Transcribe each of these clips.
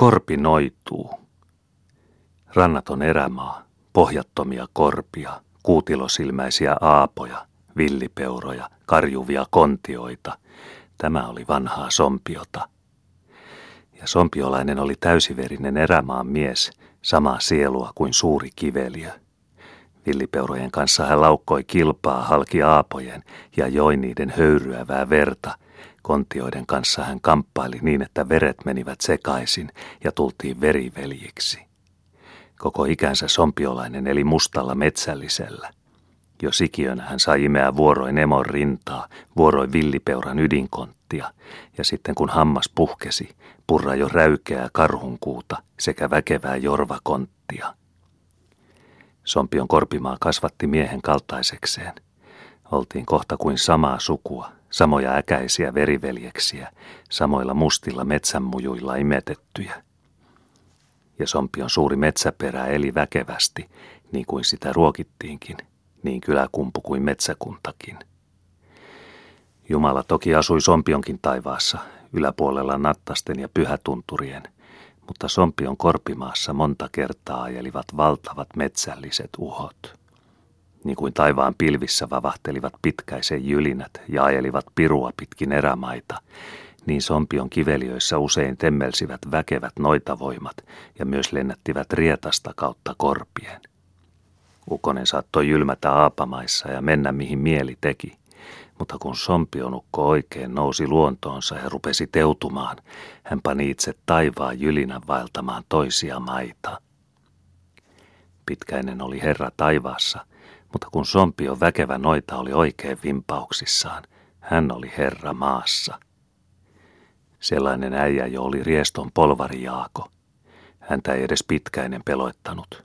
Korpi noituu. Rannaton erämaa, pohjattomia korpia, kuutilosilmäisiä aapoja, villipeuroja, karjuvia kontioita. Tämä oli vanhaa sompiota. Ja sompiolainen oli täysiverinen erämaan mies, samaa sielua kuin suuri kiveliö. Villipeurojen kanssa hän laukkoi kilpaa halki aapojen ja joi niiden höyryävää verta. Kontioiden kanssa hän kamppaili niin, että veret menivät sekaisin ja tultiin veriveljiksi. Koko ikänsä sompiolainen eli mustalla metsällisellä. Jo sikiönä hän sai imeä vuoroin emon rintaa, vuoroin villipeuran ydinkonttia, ja sitten kun hammas puhkesi, purra jo räykeää karhunkuuta sekä väkevää jorvakonttia. Sompion korpimaa kasvatti miehen kaltaisekseen. Oltiin kohta kuin samaa sukua, samoja äkäisiä veriveljeksiä, samoilla mustilla metsänmujuilla imetettyjä. Ja Sompion suuri metsäperä eli väkevästi, niin kuin sitä ruokittiinkin, niin kyläkumpu kuin metsäkuntakin. Jumala toki asui Sompionkin taivaassa, yläpuolella nattasten ja pyhätunturien – mutta Sompion korpimaassa monta kertaa ajelivat valtavat metsälliset uhot. Niin kuin taivaan pilvissä vavahtelivat pitkäisen jylinät ja ajelivat pirua pitkin erämaita, niin Sompion kiveliöissä usein temmelsivät väkevät noitavoimat ja myös lennättivät rietasta kautta korpien. Ukonen saattoi jylmätä aapamaissa ja mennä mihin mieli teki mutta kun sompionukko oikein nousi luontoonsa ja rupesi teutumaan, hän pani itse taivaan jylinän vaeltamaan toisia maita. Pitkäinen oli Herra taivaassa, mutta kun sompion väkevä noita oli oikein vimpauksissaan, hän oli Herra maassa. Sellainen äijä jo oli rieston polvari Jaako. Häntä ei edes pitkäinen peloittanut.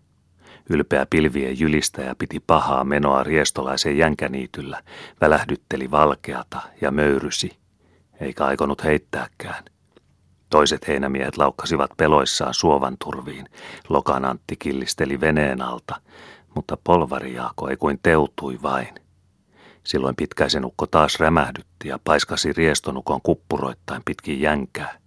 Ylpeä pilvien jylistäjä piti pahaa menoa riestolaisen jänkäniityllä, välähdytteli valkeata ja möyrysi, eikä aikonut heittääkään. Toiset heinämiehet laukkasivat peloissaan suovan turviin, Lokan Antti killisteli veneen alta, mutta polvarijaako ei kuin teutui vain. Silloin pitkäisen ukko taas rämähdytti ja paiskasi riestonukon kuppuroittain pitkin jänkää.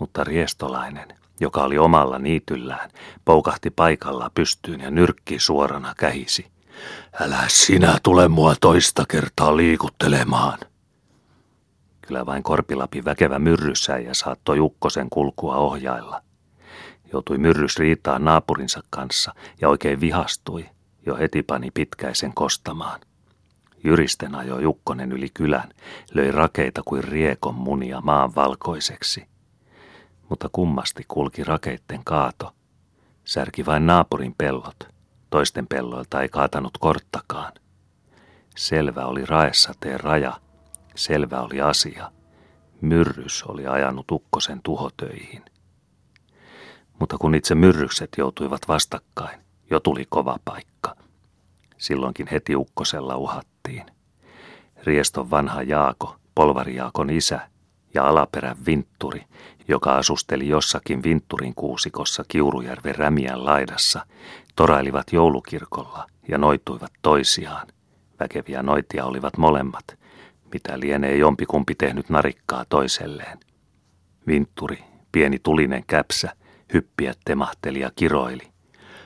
Mutta riestolainen, joka oli omalla niityllään, poukahti paikalla pystyyn ja nyrkki suorana kähisi. Älä sinä tule mua toista kertaa liikuttelemaan. Kyllä vain Korpilapi väkevä myrryssä ja saattoi ukkosen kulkua ohjailla. Joutui myrrys riitaa naapurinsa kanssa ja oikein vihastui, jo heti pani pitkäisen kostamaan. Jyristen ajoi Jukkonen yli kylän, löi rakeita kuin riekon munia maan valkoiseksi mutta kummasti kulki rakeitten kaato. Särki vain naapurin pellot. Toisten pelloilta ei kaatanut korttakaan. Selvä oli raessateen raja. Selvä oli asia. Myrrys oli ajanut ukkosen tuhotöihin. Mutta kun itse myrrykset joutuivat vastakkain, jo tuli kova paikka. Silloinkin heti ukkosella uhattiin. Rieston vanha Jaako, polvarijaakon isä, ja alaperän vintturi, joka asusteli jossakin Vintturin kuusikossa Kiurujärven rämiän laidassa, torailivat joulukirkolla ja noituivat toisiaan. Väkeviä noitia olivat molemmat, mitä lienee jompikumpi tehnyt narikkaa toiselleen. Vintturi, pieni tulinen käpsä, hyppiä temahteli ja kiroili.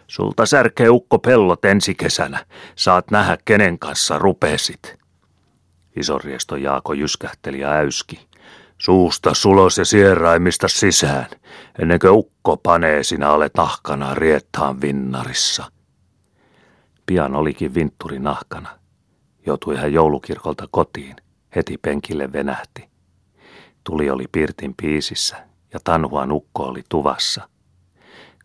Sulta särkee ukko pellot ensi kesänä. Saat nähdä, kenen kanssa rupesit. Isoriesto Jaako jyskähteli ja äyski. Suusta sulos ja sieraimista sisään, ennen kuin ukko panee sinä olet nahkana riettaan vinnarissa. Pian olikin vintturi nahkana. Joutui hän joulukirkolta kotiin, heti penkille venähti. Tuli oli Pirtin piisissä ja Tanhuan ukko oli tuvassa.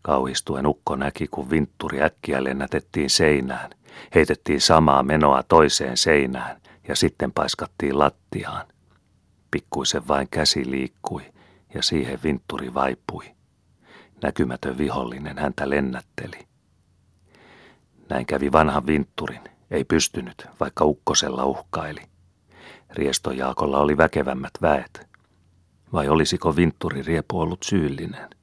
Kauhistuen ukko näki, kun vintturi äkkiä lennätettiin seinään, heitettiin samaa menoa toiseen seinään ja sitten paiskattiin lattiaan. Pikkuisen vain käsi liikkui ja siihen vintturi vaipui. Näkymätön vihollinen häntä lennätteli. Näin kävi vanhan vintturin, ei pystynyt, vaikka ukkosella uhkaili. Riestojaakolla oli väkevämmät väet. Vai olisiko vintturi riepu ollut syyllinen?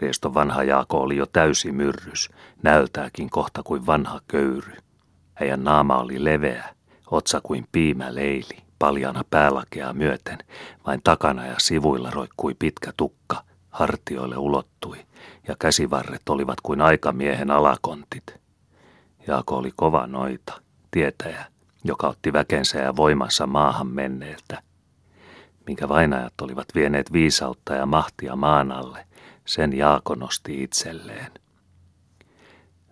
Rieston vanha Jaako oli jo täysi myrrys, näyttääkin kohta kuin vanha köyry. Heidän naama oli leveä, otsa kuin piimä leili paljana päälakea myöten, vain takana ja sivuilla roikkui pitkä tukka, hartioille ulottui, ja käsivarret olivat kuin aikamiehen alakontit. Jaako oli kova noita, tietäjä, joka otti väkensä ja voimansa maahan menneeltä. Minkä vainajat olivat vieneet viisautta ja mahtia maan alle, sen Jaako nosti itselleen.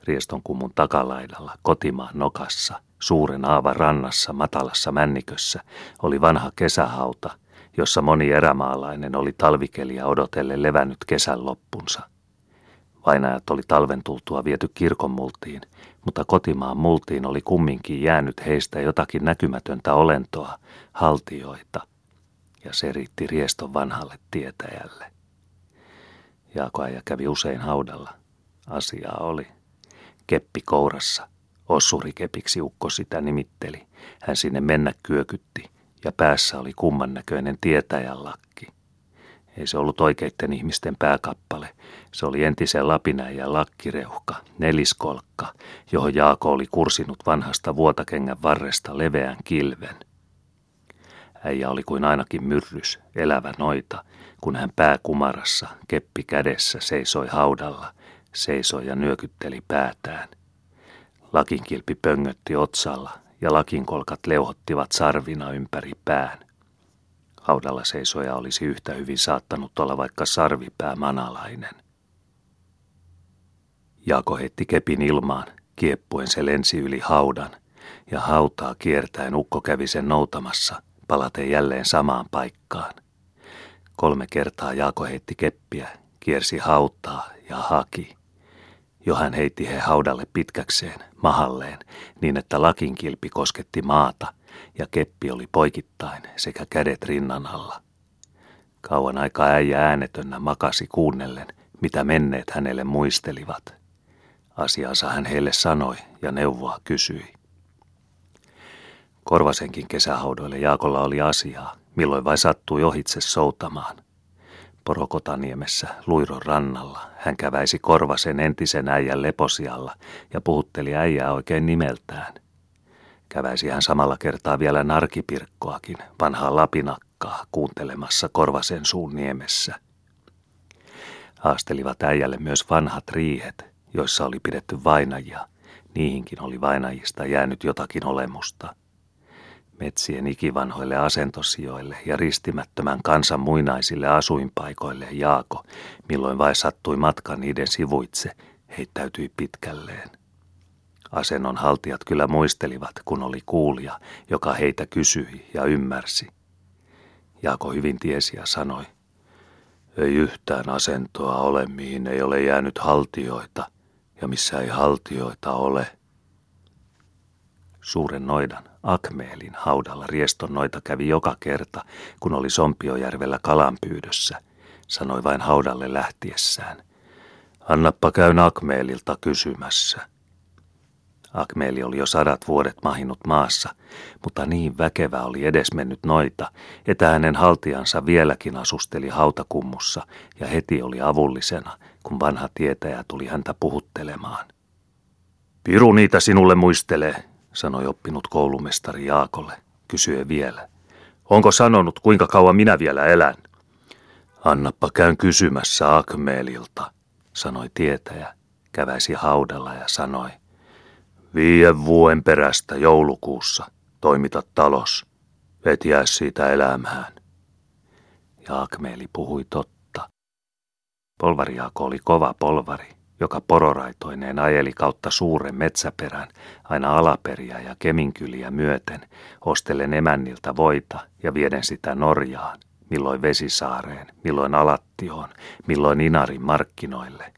Riestonkumun takalaidalla, kotimaan nokassa, suuren aavan rannassa, matalassa männikössä, oli vanha kesähauta, jossa moni erämaalainen oli talvikeliä odotelle levännyt kesän loppunsa. Vainajat oli talven tultua viety kirkonmultiin, mutta kotimaan multiin oli kumminkin jäänyt heistä jotakin näkymätöntä olentoa, haltioita, ja se riitti rieston vanhalle tietäjälle. Jaakoaja kävi usein haudalla. Asiaa oli. Keppi kourassa. Ossurikepiksi ukko sitä nimitteli. Hän sinne mennä kyökytti ja päässä oli kumman näköinen tietäjän lakki. Ei se ollut oikeitten ihmisten pääkappale. Se oli entisen lapinäijän lakkireuhka, neliskolkka, johon Jaako oli kursinut vanhasta vuotakengän varresta leveän kilven. Äijä oli kuin ainakin myrrys, elävä noita, kun hän pääkumarassa, keppi kädessä, seisoi haudalla, seisoi ja nyökytteli päätään. Lakinkilpi pöngötti otsalla ja lakinkolkat leuhottivat sarvina ympäri pään. Haudalla seisoja olisi yhtä hyvin saattanut olla vaikka sarvipää manalainen. Jaako heitti kepin ilmaan, kieppuen se lensi yli haudan, ja hautaa kiertäen ukko kävi sen noutamassa, palaten jälleen samaan paikkaan. Kolme kertaa Jaako heitti keppiä, kiersi hautaa ja haki. Jo hän heitti he haudalle pitkäkseen, mahalleen, niin että lakinkilpi kosketti maata ja keppi oli poikittain sekä kädet rinnan alla. Kauan aikaa äijä äänetönnä makasi kuunnellen, mitä menneet hänelle muistelivat. Asiansa hän heille sanoi ja neuvoa kysyi. Korvasenkin kesähaudoille Jaakolla oli asiaa, milloin vai sattui ohitse soutamaan – Porokotaniemessä, Luiron rannalla, hän käväisi Korvasen entisen äijän leposialla ja puhutteli äijää oikein nimeltään. Käväisi hän samalla kertaa vielä narkipirkkoakin, vanhaa lapinakkaa, kuuntelemassa Korvasen suun niemessä. Haastelivat äijälle myös vanhat riihet, joissa oli pidetty vainajia. Niihinkin oli vainajista jäänyt jotakin olemusta – metsien ikivanhoille asentosijoille ja ristimättömän kansan muinaisille asuinpaikoille Jaako, milloin vai sattui matka niiden sivuitse, heittäytyi pitkälleen. Asennon haltijat kyllä muistelivat, kun oli kuulija, joka heitä kysyi ja ymmärsi. Jaako hyvin tiesi ja sanoi, ei yhtään asentoa ole, mihin ei ole jäänyt haltioita, ja missä ei haltioita ole – Suuren noidan, Akmeelin haudalla rieston noita kävi joka kerta, kun oli Sompiojärvellä kalanpyydössä, sanoi vain haudalle lähtiessään. Annappa käyn Akmeelilta kysymässä. Akmeeli oli jo sadat vuodet mahinut maassa, mutta niin väkevä oli edesmennyt noita, että hänen haltiansa vieläkin asusteli hautakummussa ja heti oli avullisena, kun vanha tietäjä tuli häntä puhuttelemaan. Piru niitä sinulle muistelee, sanoi oppinut koulumestari Jaakolle, kysyen vielä. Onko sanonut, kuinka kauan minä vielä elän? Annappa käyn kysymässä Akmeelilta, sanoi tietäjä, käväisi haudalla ja sanoi. Viien vuoden perästä joulukuussa toimita talos, et jää siitä elämään. Ja Akmeeli puhui totta. Polvariaako oli kova polvari, joka pororaitoineen ajeli kautta suuren metsäperän aina alaperiä ja keminkyliä myöten, ostellen emänniltä voita ja vieden sitä Norjaan, milloin Vesisaareen, milloin Alattioon, milloin Inarin markkinoille.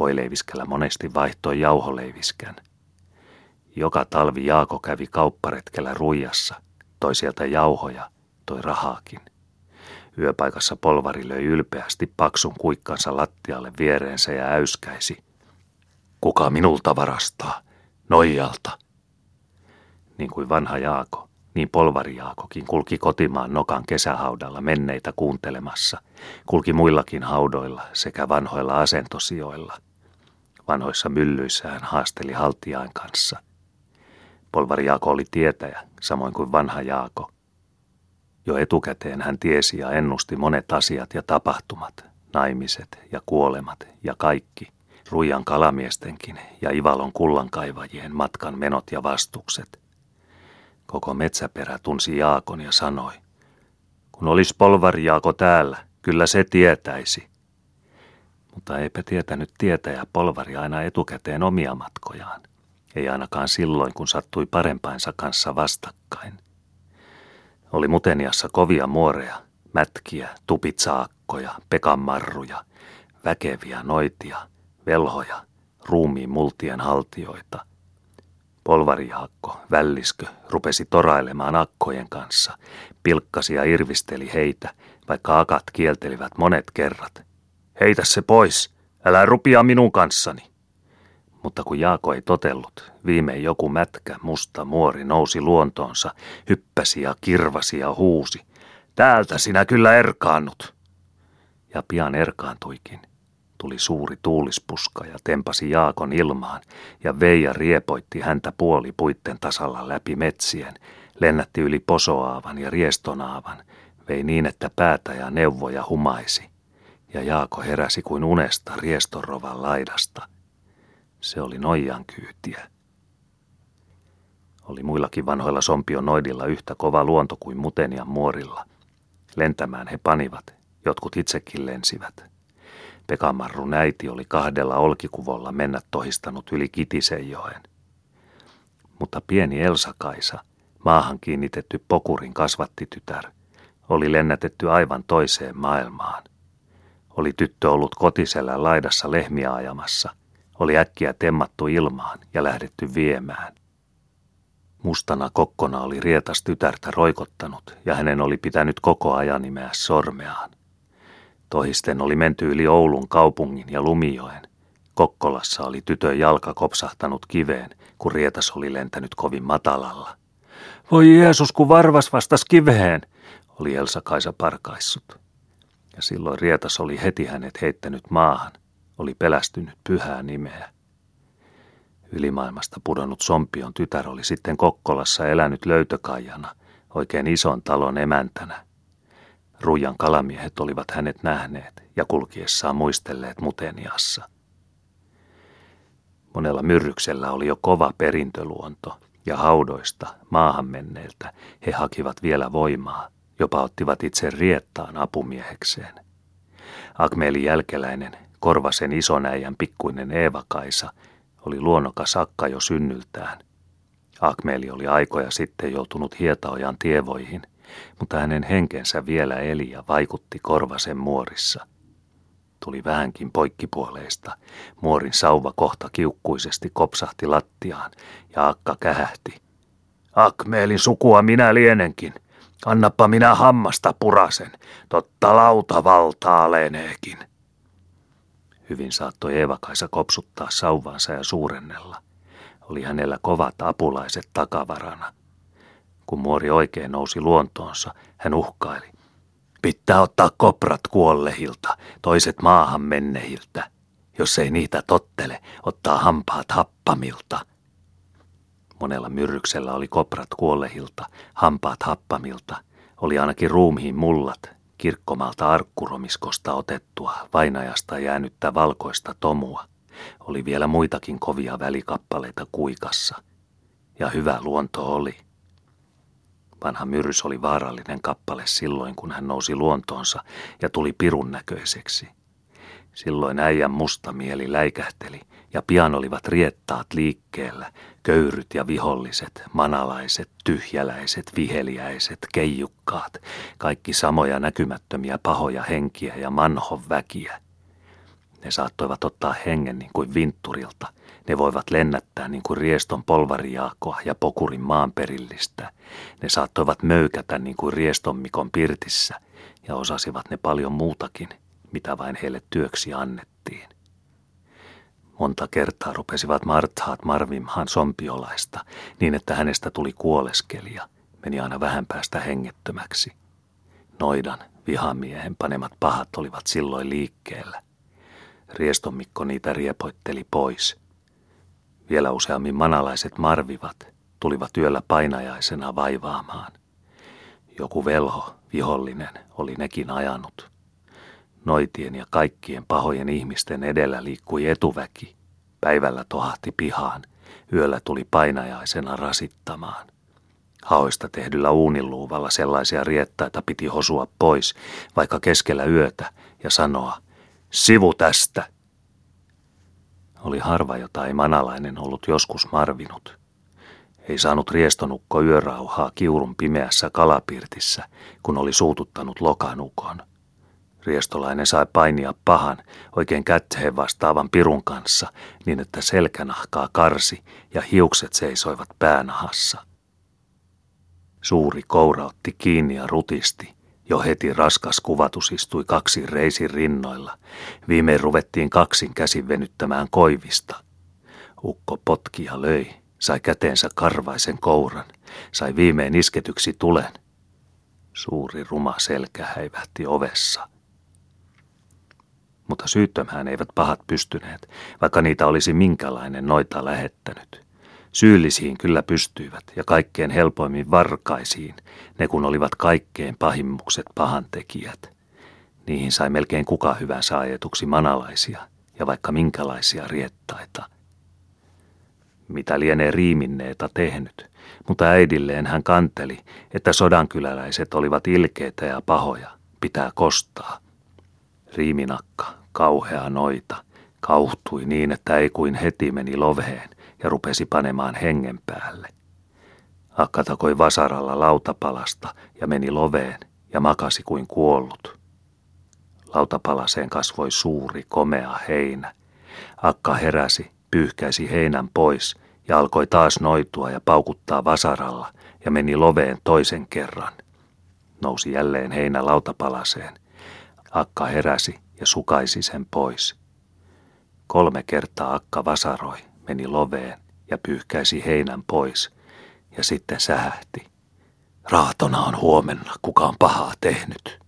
Voileiviskellä monesti vaihtoi jauholeiviskän. Joka talvi Jaako kävi kaupparetkellä ruijassa, toi sieltä jauhoja, toi rahaakin. Yöpaikassa polvari löi ylpeästi paksun kuikkansa lattialle viereensä ja äyskäisi. Kuka minulta varastaa? Noijalta. Niin kuin vanha Jaako, niin polvari Jaakokin kulki kotimaan nokan kesähaudalla menneitä kuuntelemassa. Kulki muillakin haudoilla sekä vanhoilla asentosijoilla. Vanhoissa myllyissä hän haasteli haltiain kanssa. Polvari Jaako oli tietäjä, samoin kuin vanha Jaako – jo etukäteen hän tiesi ja ennusti monet asiat ja tapahtumat, naimiset ja kuolemat ja kaikki, Ruijan kalamiestenkin ja Ivalon kullankaivajien matkan menot ja vastukset. Koko metsäperä tunsi Jaakon ja sanoi, kun olisi polvari Jaako täällä, kyllä se tietäisi. Mutta eipä tietänyt tietäjä polvari aina etukäteen omia matkojaan. Ei ainakaan silloin, kun sattui parempainsa kanssa vastakkain. Oli Muteniassa kovia muoreja, mätkiä, tupitsaakkoja, pekanmarruja, väkeviä noitia, velhoja, ruumiin multien haltioita. Polvarihaakko, välliskö, rupesi torailemaan akkojen kanssa, pilkkasi ja irvisteli heitä, vaikka akat kieltelivät monet kerrat. Heitä se pois, älä rupia minun kanssani. Mutta kun Jaako ei totellut, viimein joku mätkä, musta muori nousi luontoonsa, hyppäsi ja kirvasi ja huusi. Täältä sinä kyllä erkaannut. Ja pian erkaantuikin. Tuli suuri tuulispuska ja tempasi Jaakon ilmaan, ja Veija riepoitti häntä puoli puitten tasalla läpi metsien, lennätti yli posoaavan ja riestonaavan, vei niin, että päätä ja neuvoja humaisi. Ja Jaako heräsi kuin unesta riestorovan laidasta. Se oli noijan kyytiä. Oli muillakin vanhoilla sompion noidilla yhtä kova luonto kuin Mutenian muorilla. Lentämään he panivat, jotkut itsekin lensivät. Pekamarrun äiti oli kahdella olkikuvolla mennä tohistanut yli Kitisenjoen. Mutta pieni Elsa-Kaisa, maahan kiinnitetty pokurin kasvattitytär, oli lennätetty aivan toiseen maailmaan. Oli tyttö ollut kotisellä laidassa lehmiä ajamassa, oli äkkiä temmattu ilmaan ja lähdetty viemään. Mustana kokkona oli rietas tytärtä roikottanut ja hänen oli pitänyt koko ajan nimeä sormeaan. Tohisten oli menty yli Oulun kaupungin ja Lumijoen. Kokkolassa oli tytön jalka kopsahtanut kiveen, kun rietas oli lentänyt kovin matalalla. Voi Jeesus, kun varvas vastas kiveen, oli Elsa Kaisa parkaissut. Ja silloin rietas oli heti hänet heittänyt maahan, oli pelästynyt pyhää nimeä. Ylimaailmasta pudonnut Sompion tytär oli sitten Kokkolassa elänyt löytökaijana, oikein ison talon emäntänä – Rujan kalamiehet olivat hänet nähneet ja kulkiessaan muistelleet Muteniassa. Monella myrryksellä oli jo kova perintöluonto, ja haudoista, maahan menneiltä, he hakivat vielä voimaa, jopa ottivat itse riettaan apumiehekseen. Akmeelin jälkeläinen, Korvasen isonäijän pikkuinen Eeva-Kaisa, oli luonnokas akka jo synnyltään. Akmeeli oli aikoja sitten joutunut Hietaojan tievoihin, mutta hänen henkensä vielä eli ja vaikutti korvasen muorissa. Tuli vähänkin poikkipuoleista. Muorin sauva kohta kiukkuisesti kopsahti lattiaan ja akka kähähti. Akmeelin sukua minä lienenkin. Annappa minä hammasta purasen, totta lauta valtaa leneekin. Hyvin saattoi Eeva-Kaisa kopsuttaa sauvansa ja suurennella. Oli hänellä kovat apulaiset takavarana – kun muori oikein nousi luontoonsa, hän uhkaili. Pitää ottaa koprat kuollehilta, toiset maahan mennehiltä. Jos ei niitä tottele, ottaa hampaat happamilta. Monella myrryksellä oli koprat kuollehilta, hampaat happamilta. Oli ainakin ruumiin mullat, kirkkomaalta arkkuromiskosta otettua, vainajasta jäänyttä valkoista tomua. Oli vielä muitakin kovia välikappaleita kuikassa. Ja hyvä luonto oli. Vanha myrys oli vaarallinen kappale silloin, kun hän nousi luontoonsa ja tuli pirun näköiseksi. Silloin äijän musta mieli läikähteli ja pian olivat riettaat liikkeellä, köyryt ja viholliset, manalaiset, tyhjäläiset, viheliäiset, keijukkaat, kaikki samoja näkymättömiä pahoja henkiä ja manhon väkiä. Ne saattoivat ottaa hengen niin kuin vintturilta – ne voivat lennättää niin kuin rieston polvarijaakoa ja pokurin maanperillistä. Ne saattoivat möykätä niin kuin rieston Mikon pirtissä ja osasivat ne paljon muutakin, mitä vain heille työksi annettiin. Monta kertaa rupesivat marthaat marvimhaan sompiolaista niin, että hänestä tuli kuoleskelija, meni aina vähän päästä hengettömäksi. Noidan, vihamiehen panemat pahat olivat silloin liikkeellä. Riestomikko niitä riepoitteli pois – vielä useammin manalaiset marvivat tulivat yöllä painajaisena vaivaamaan. Joku velho, vihollinen, oli nekin ajanut. Noitien ja kaikkien pahojen ihmisten edellä liikkui etuväki. Päivällä tohahti pihaan, yöllä tuli painajaisena rasittamaan. Haoista tehdyllä uuniluuvalla sellaisia riettaita piti hosua pois, vaikka keskellä yötä, ja sanoa, sivu tästä. Oli harva, jota ei manalainen ollut joskus marvinut. Ei saanut riestonukko yörauhaa kiurun pimeässä kalapirtissä, kun oli suututtanut lokanukon. Riestolainen sai painia pahan, oikein kätheen vastaavan pirun kanssa, niin että selkänahkaa karsi ja hiukset seisoivat päänahassa. Suuri koura otti kiinni ja rutisti. Jo heti raskas kuvatus istui kaksi reisin rinnoilla. Viimein ruvettiin kaksin käsin venyttämään koivista. Ukko potki ja löi, sai käteensä karvaisen kouran, sai viimein isketyksi tulen. Suuri ruma selkä häivähti ovessa. Mutta syyttömään eivät pahat pystyneet, vaikka niitä olisi minkälainen noita lähettänyt. Syyllisiin kyllä pystyivät ja kaikkein helpoimmin varkaisiin, ne kun olivat kaikkein pahimmukset pahantekijät. Niihin sai melkein kuka hyvänsä ajetuksi manalaisia ja vaikka minkälaisia riettaita. Mitä lienee riiminneeta tehnyt, mutta äidilleen hän kanteli, että sodankyläläiset olivat ilkeitä ja pahoja, pitää kostaa. Riiminakka, kauhea noita, kauhtui niin, että ei kuin heti meni loveen – ja rupesi panemaan hengen päälle. Akka takoi vasaralla lautapalasta ja meni loveen ja makasi kuin kuollut. Lautapalaseen kasvoi suuri, komea heinä. Akka heräsi, pyyhkäisi heinän pois ja alkoi taas noitua ja paukuttaa vasaralla ja meni loveen toisen kerran. Nousi jälleen heinä lautapalaseen. Akka heräsi ja sukaisi sen pois. Kolme kertaa Akka vasaroi meni loveen ja pyyhkäisi heinän pois ja sitten sähähti. Raatona on huomenna, kuka on pahaa tehnyt.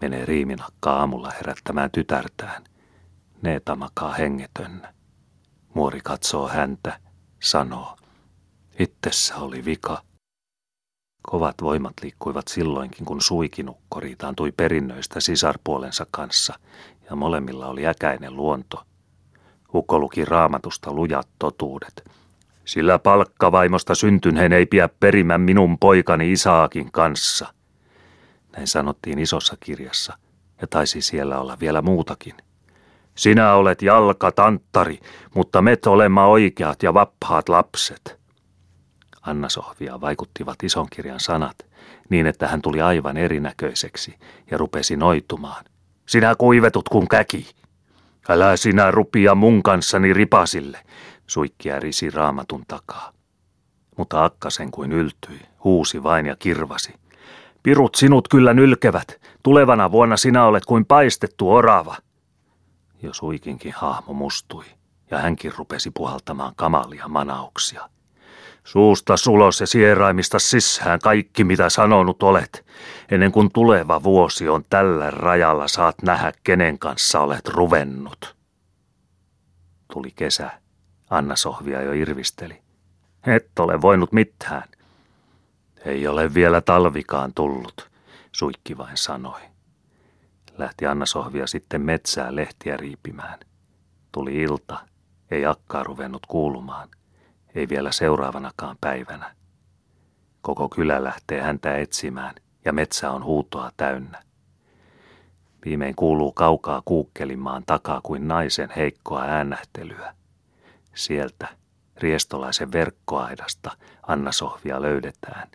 Menee riiminakka aamulla herättämään tytärtään. Neeta makaa hengetönnä. Muori katsoo häntä, sanoo. Itsessä oli vika. Kovat voimat liikkuivat silloinkin, kun suikinukko riitaantui perinnöistä sisarpuolensa kanssa, ja molemmilla oli äkäinen luonto – Ukko luki raamatusta lujat totuudet. Sillä palkkavaimosta syntyneen ei pidä perimän minun poikani Isaakin kanssa. Näin sanottiin isossa kirjassa, ja taisi siellä olla vielä muutakin. Sinä olet jalka tanttari, mutta me olemme oikeat ja vappaat lapset. Anna Sohvia vaikuttivat ison kirjan sanat, niin että hän tuli aivan erinäköiseksi ja rupesi noitumaan. Sinä kuivetut kuin käki. Älä sinä rupia mun kanssani ripasille, suikki risi raamatun takaa. Mutta akkasen kuin yltyi, huusi vain ja kirvasi. Pirut sinut kyllä nylkevät, tulevana vuonna sinä olet kuin paistettu orava. Jo suikinkin hahmo mustui, ja hänkin rupesi puhaltamaan kamalia manauksia. Suusta sulos ja sieraimista sisään kaikki, mitä sanonut olet. Ennen kuin tuleva vuosi on tällä rajalla, saat nähdä, kenen kanssa olet ruvennut. Tuli kesä. Anna Sohvia jo irvisteli. Et ole voinut mitään. Ei ole vielä talvikaan tullut, suikki vain sanoi. Lähti Anna Sohvia sitten metsää lehtiä riipimään. Tuli ilta, ei akkaa ruvennut kuulumaan ei vielä seuraavanakaan päivänä. Koko kylä lähtee häntä etsimään ja metsä on huutoa täynnä. Viimein kuuluu kaukaa kuukkelimaan takaa kuin naisen heikkoa äänähtelyä. Sieltä, riestolaisen verkkoaidasta, Anna Sohvia löydetään.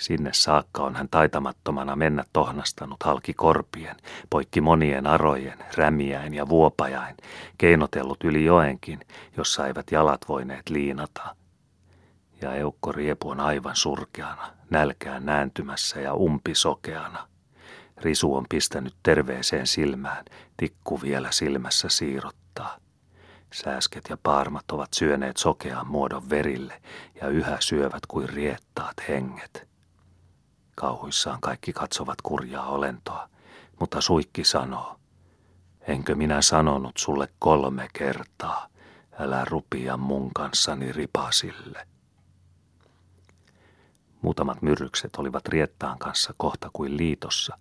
Sinne saakka on hän taitamattomana mennä tohnastanut halki korpien, poikki monien arojen, rämiäin ja vuopajain, keinotellut yli joenkin, jossa eivät jalat voineet liinata. Ja eukko riepu on aivan surkeana, nälkään nääntymässä ja umpisokeana. Risu on pistänyt terveeseen silmään, tikku vielä silmässä siirottaa. Sääsket ja paarmat ovat syöneet sokean muodon verille ja yhä syövät kuin riettaat henget. Kauhuissaan kaikki katsovat kurjaa olentoa, mutta suikki sanoo, enkö minä sanonut sulle kolme kertaa, älä rupia mun kanssani ripasille. Muutamat myrrykset olivat Riettaan kanssa kohta kuin liitossa,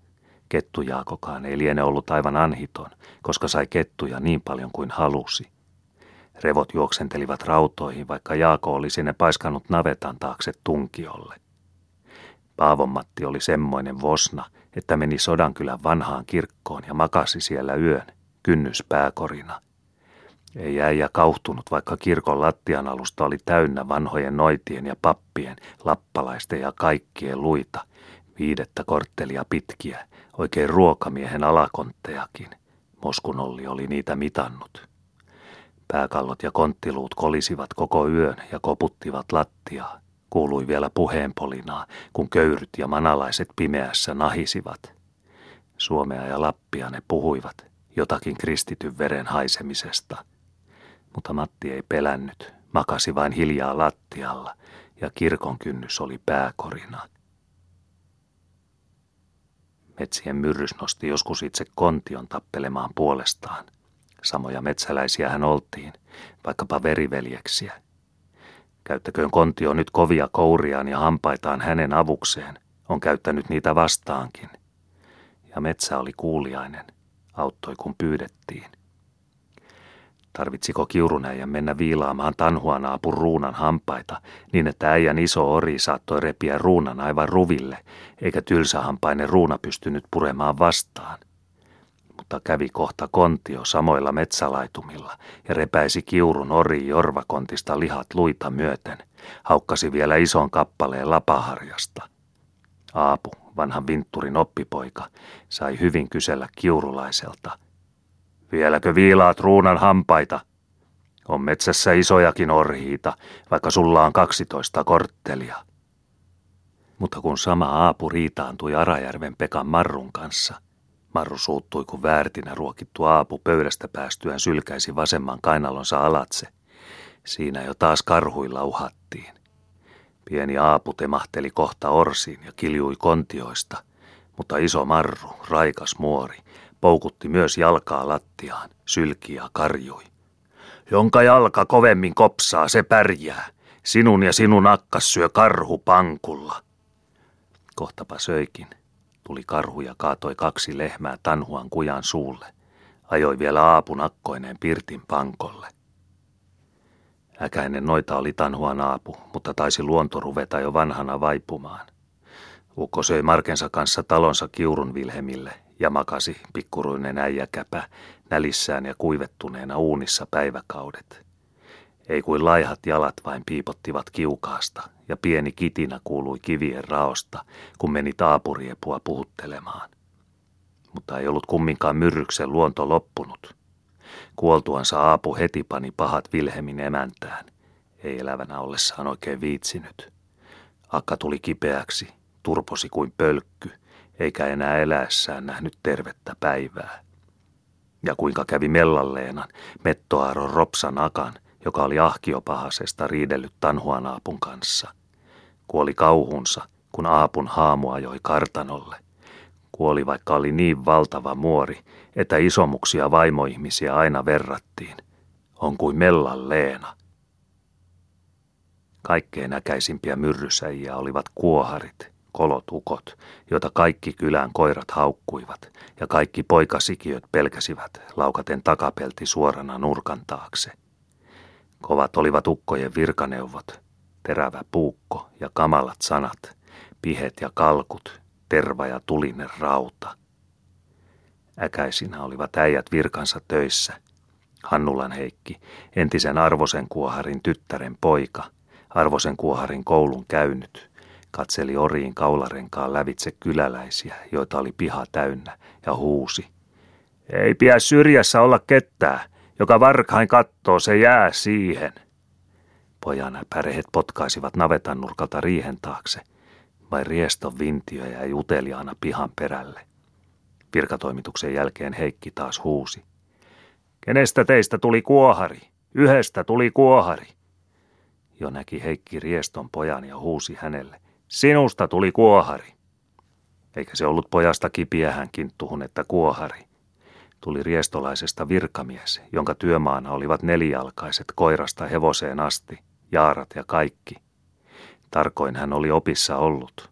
Kettujaakokaan ei liene ollut aivan anhiton, koska sai kettuja niin paljon kuin halusi. Revot juoksentelivat rautoihin, vaikka Jaako oli sinne paiskannut navetan taakse tunkiolle. Paavon Matti oli semmoinen vosna, että meni Sodankylän vanhaan kirkkoon ja makasi siellä yön, kynnys pääkorina. Ei äijä kauhtunut, vaikka kirkon lattian alusta oli täynnä vanhojen noitien ja pappien, lappalaisten ja kaikkien luita, viidettä korttelia pitkiä, oikein ruokamiehen alakonttejakin. Moskunolli oli niitä mitannut. Pääkallot ja konttiluut kolisivat koko yön ja koputtivat lattiaa. Kuului vielä puheenpolinaa, kun köyryt ja manalaiset pimeässä nahisivat. Suomea ja Lappia ne puhuivat, jotakin kristityn veren haisemisesta. Mutta Matti ei pelännyt, makasi vain hiljaa lattialla, ja kirkon kynnys oli pääkorina. Metsien myrrys nosti joskus itse kontion tappelemaan puolestaan. Samoja metsäläisiä hän oltiin, vaikkapa veriveljeksiä – Käyttäköön kontio nyt kovia kouriaan ja hampaitaan hänen avukseen. On käyttänyt niitä vastaankin. Ja metsä oli kuuliainen. Auttoi kun pyydettiin. Tarvitsiko kiurunäijän mennä viilaamaan tanhuanaapun ruunan hampaita niin, että äijän iso ori saattoi repiä ruunan aivan ruville, eikä tylsähampainen ruuna pystynyt puremaan vastaan? Mutta kävi kohta kontio samoilla metsälaitumilla ja repäisi kiurun ori jorvakontista lihat luita myöten, haukkasi vielä ison kappaleen lapaharjasta. Aapu, vanhan vintturin oppipoika, sai hyvin kysellä kiurulaiselta. Vieläkö viilaat ruunan hampaita? On metsässä isojakin orhiita, vaikka sulla on kaksitoista korttelia. Mutta kun sama aapu riitaantui Arajärven Pekan Marrun kanssa – Marru suuttui, kun väärtinä ruokittu aapu pöydästä päästyään sylkäisi vasemman kainalonsa alatse. Siinä jo taas karhuilla uhattiin. Pieni aapu temahteli kohta orsiin ja kiljui kontioista, mutta iso marru, raikas muori, poukutti myös jalkaa lattiaan, sylki ja karjui. Jonka jalka kovemmin kopsaa, se pärjää. Sinun ja sinun akkas syö karhu pankulla. Kohtapa söikin Tuli karhu ja kaatoi kaksi lehmää Tanhuan kujan suulle. Ajoi vielä aapun akkoineen Pirtin pankolle. Äkäinen noita oli Tanhuan aapu, mutta taisi luonto ruveta jo vanhana vaipumaan. Ukko söi Markensa kanssa talonsa kiurun Vilhemille ja makasi pikkuruinen äijäkäpä nälissään ja kuivettuneena uunissa päiväkaudet. Ei kuin laihat jalat vain piipottivat kiukaasta, ja pieni kitinä kuului kivien raosta, kun meni taapuriepua puhuttelemaan. Mutta ei ollut kumminkaan myrryksen luonto loppunut. Kuoltuansa Aapu heti pani pahat Vilhemin emäntään. Ei elävänä ollessaan oikein viitsinyt. Akka tuli kipeäksi, turposi kuin pölkky, eikä enää eläessään nähnyt tervettä päivää. Ja kuinka kävi mellalleena Mettoaaron Ropsan akan – joka oli ahkiopahasesta riidellyt Tanhuan Aapun kanssa. Kuoli kauhunsa, kun Aapun haamu ajoi kartanolle. Kuoli vaikka oli niin valtava muori, että isomuksia vaimoihmisiä aina verrattiin. On kuin Mellan Leena. Kaikkein äkäisimpiä myrrysäjiä olivat kuoharit, kolotukot, joita kaikki kylän koirat haukkuivat, ja kaikki poikasikiöt pelkäsivät laukaten takapelti suorana nurkan taakse. Kovat olivat ukkojen virkaneuvot, terävä puukko ja kamalat sanat, pihet ja kalkut, terva ja tulinen rauta. Äkäisinä olivat äijät virkansa töissä. Hannulan Heikki, entisen Arvosen kuoharin tyttären poika, Arvosen kuoharin koulun käynyt, katseli oriin kaularenkaan lävitse kyläläisiä, joita oli piha täynnä, ja huusi. Ei pidä syrjässä olla kettää, joka varkain kattoo, se jää siihen. Pojan pärehet potkaisivat navetan nurkalta riihen taakse, vai rieston vintiö jäi uteliaana pihan perälle. Virkatoimituksen jälkeen Heikki taas huusi. Kenestä teistä tuli kuohari? Yhdestä tuli kuohari. Jo näki Heikki rieston pojan ja huusi hänelle. Sinusta tuli kuohari. Eikä se ollut pojasta kipiä hänkin tuhun, että kuohari tuli riestolaisesta virkamies, jonka työmaana olivat nelijalkaiset koirasta hevoseen asti, jaarat ja kaikki. Tarkoin hän oli opissa ollut.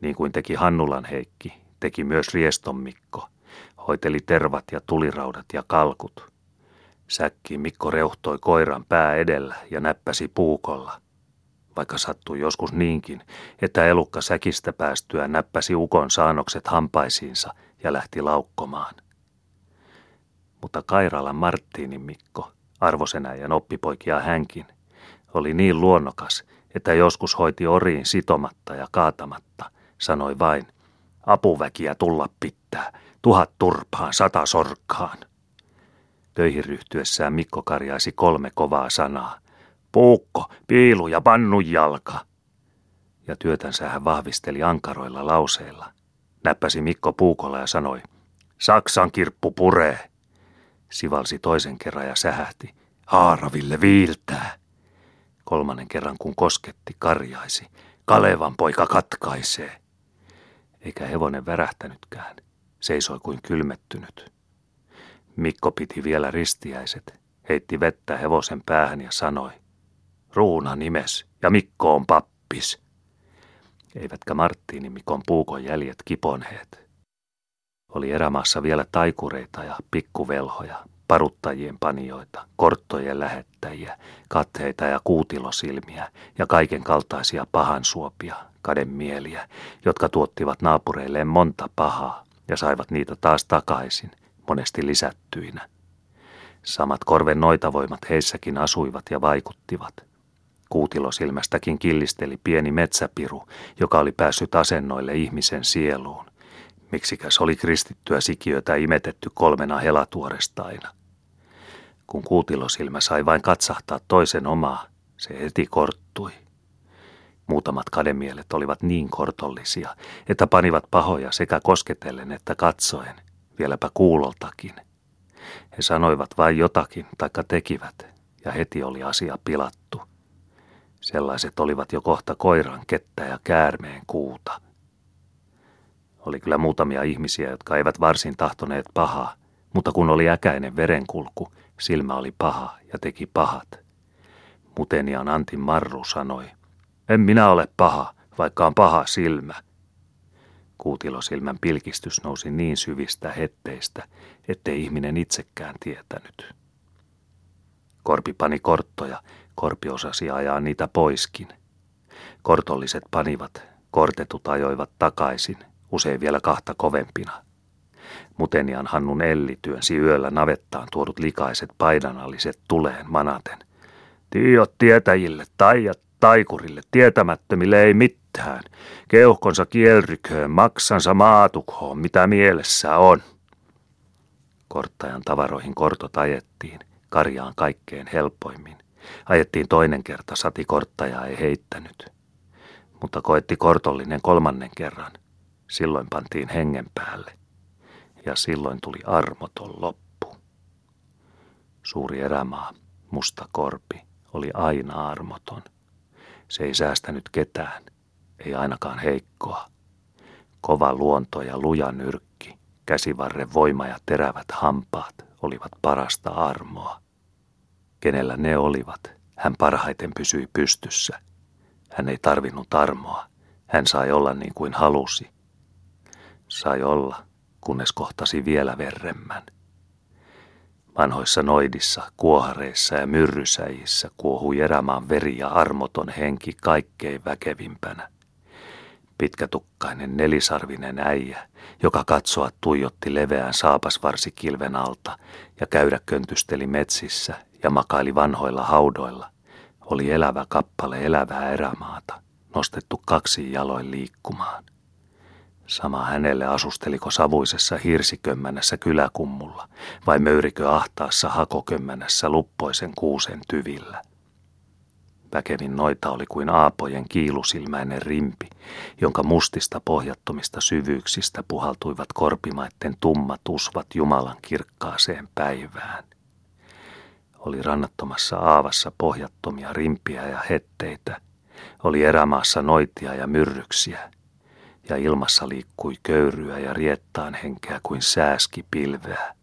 Niin kuin teki Hannulan Heikki, teki myös Rieston Mikko. Hoiteli tervat ja tuliraudat ja kalkut. Säkki Mikko reuhtoi koiran pää edellä ja näppäsi puukolla. Vaikka sattui joskus niinkin, että elukka säkistä päästyä näppäsi ukon saanokset hampaisiinsa ja lähti laukkomaan. Mutta Kairalan Marttiinin Mikko, arvosenäjän oppipoikia hänkin, oli niin luonnokas, että joskus hoiti oriin sitomatta ja kaatamatta, sanoi vain, apuväkiä tulla pitää, tuhat turpaan, sata sorkkaan. Töihin ryhtyessään Mikko karjaisi kolme kovaa sanaa. Puukko, piilu ja jalka. Ja työtänsä hän vahvisteli ankaroilla lauseilla. Näppäsi Mikko puukolla ja sanoi, Saksan kirppu puree. Sivalsi toisen kerran ja sähähti, Haaraville viiltää. Kolmannen kerran kun kosketti, karjaisi, Kalevan poika katkaisee. Eikä hevonen värähtänytkään, seisoi kuin kylmettynyt. Mikko piti vielä ristiäiset, heitti vettä hevosen päähän ja sanoi, Ruuna nimes ja Mikko on pappis. Eivätkä Marttiini Mikon puukon jäljet kiponheet. Oli erämaassa vielä taikureita ja pikkuvelhoja, paruttajien panijoita, korttojen lähettäjiä, katteita ja kuutilosilmiä ja kaiken kaltaisia pahansuopia, kademieliä, jotka tuottivat naapureilleen monta pahaa ja saivat niitä taas takaisin – monesti lisättyinä. Samat korven noitavoimat heissäkin asuivat ja vaikuttivat. Kuutilosilmästäkin killisteli pieni metsäpiru, joka oli päässyt asennoille ihmisen sieluun. Miksikäs oli kristittyä sikiötä imetetty kolmena helatuorestaina. Kun kuutilosilmä sai vain katsahtaa toisen omaa, se heti korttui. Muutamat kademielet olivat niin kortollisia, että panivat pahoja sekä kosketellen että katsoen, vieläpä kuuloltakin. He sanoivat vain jotakin, taikka tekivät, ja heti oli asia pilattu. Sellaiset olivat jo kohta koiran kettä ja käärmeen kuuta. Oli kyllä muutamia ihmisiä, jotka eivät varsin tahtoneet pahaa, mutta kun oli äkäinen verenkulku, silmä oli paha ja teki pahat. Mutenian Antin Marru sanoi, en minä ole paha, vaikka on paha silmä, Kuutilosilmän pilkistys nousi niin syvistä hetteistä, ettei ihminen itsekään tietänyt. Korpi pani korttoja, Korpi osasi ajaa niitä poiskin. Kortolliset panivat, kortetut ajoivat takaisin, usein vielä kahta kovempina. Mutenian Hannun Elli työnsi yöllä navettaan tuodut likaiset paidanalliset tuleen manaten. Tiiot tietäjille, taijat taikurille, tietämättömille ei mitään. Keuhkonsa kielryköön, maksansa maatukhoon, mitä mielessä on. Korttajan tavaroihin kortot ajettiin, karjaan kaikkein helpoimmin. Ajettiin toinen kerta, sati korttajaa ei heittänyt. Mutta koetti kortollinen kolmannen kerran. Silloin pantiin hengen päälle. Ja silloin tuli armoton loppu. Suuri erämaa, musta korpi, oli aina armoton – se ei säästänyt ketään, ei ainakaan heikkoa. Kova luonto ja luja nyrkki, käsivarren voima ja terävät hampaat olivat parasta armoa. Kenellä ne olivat, hän parhaiten pysyi pystyssä. Hän ei tarvinnut armoa, hän sai olla niin kuin halusi. Sai olla, kunnes kohtasi vielä verremmän. Vanhoissa noidissa, kuohareissa ja myrrysäjissä kuohui erämaan veri ja armoton henki kaikkein väkevimpänä. Pitkätukkainen nelisarvinen äijä, joka katsoa tuijotti leveään saapasvarsikilven alta ja käydä köntysteli metsissä ja makaili vanhoilla haudoilla, oli elävä kappale elävää erämaata, nostettu kaksi jaloin liikkumaan. Sama hänelle asusteliko savuisessa hirsikömmänässä kyläkummulla vai möyrikö ahtaassa hakokömmänässä luppoisen kuusen tyvillä. Väkevin noita oli kuin aapojen kiilusilmäinen rimpi, jonka mustista pohjattomista syvyyksistä puhaltuivat korpimaitten tummat usvat Jumalan kirkkaaseen päivään. Oli rannattomassa aavassa pohjattomia rimpiä ja hetteitä, oli erämaassa noitia ja myrryksiä – ja ilmassa liikkui köyryä ja riettaan henkeä kuin sääski pilveä.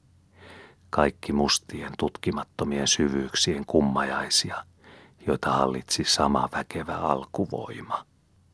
Kaikki mustien tutkimattomien syvyyksien kummajaisia, joita hallitsi sama väkevä alkuvoima.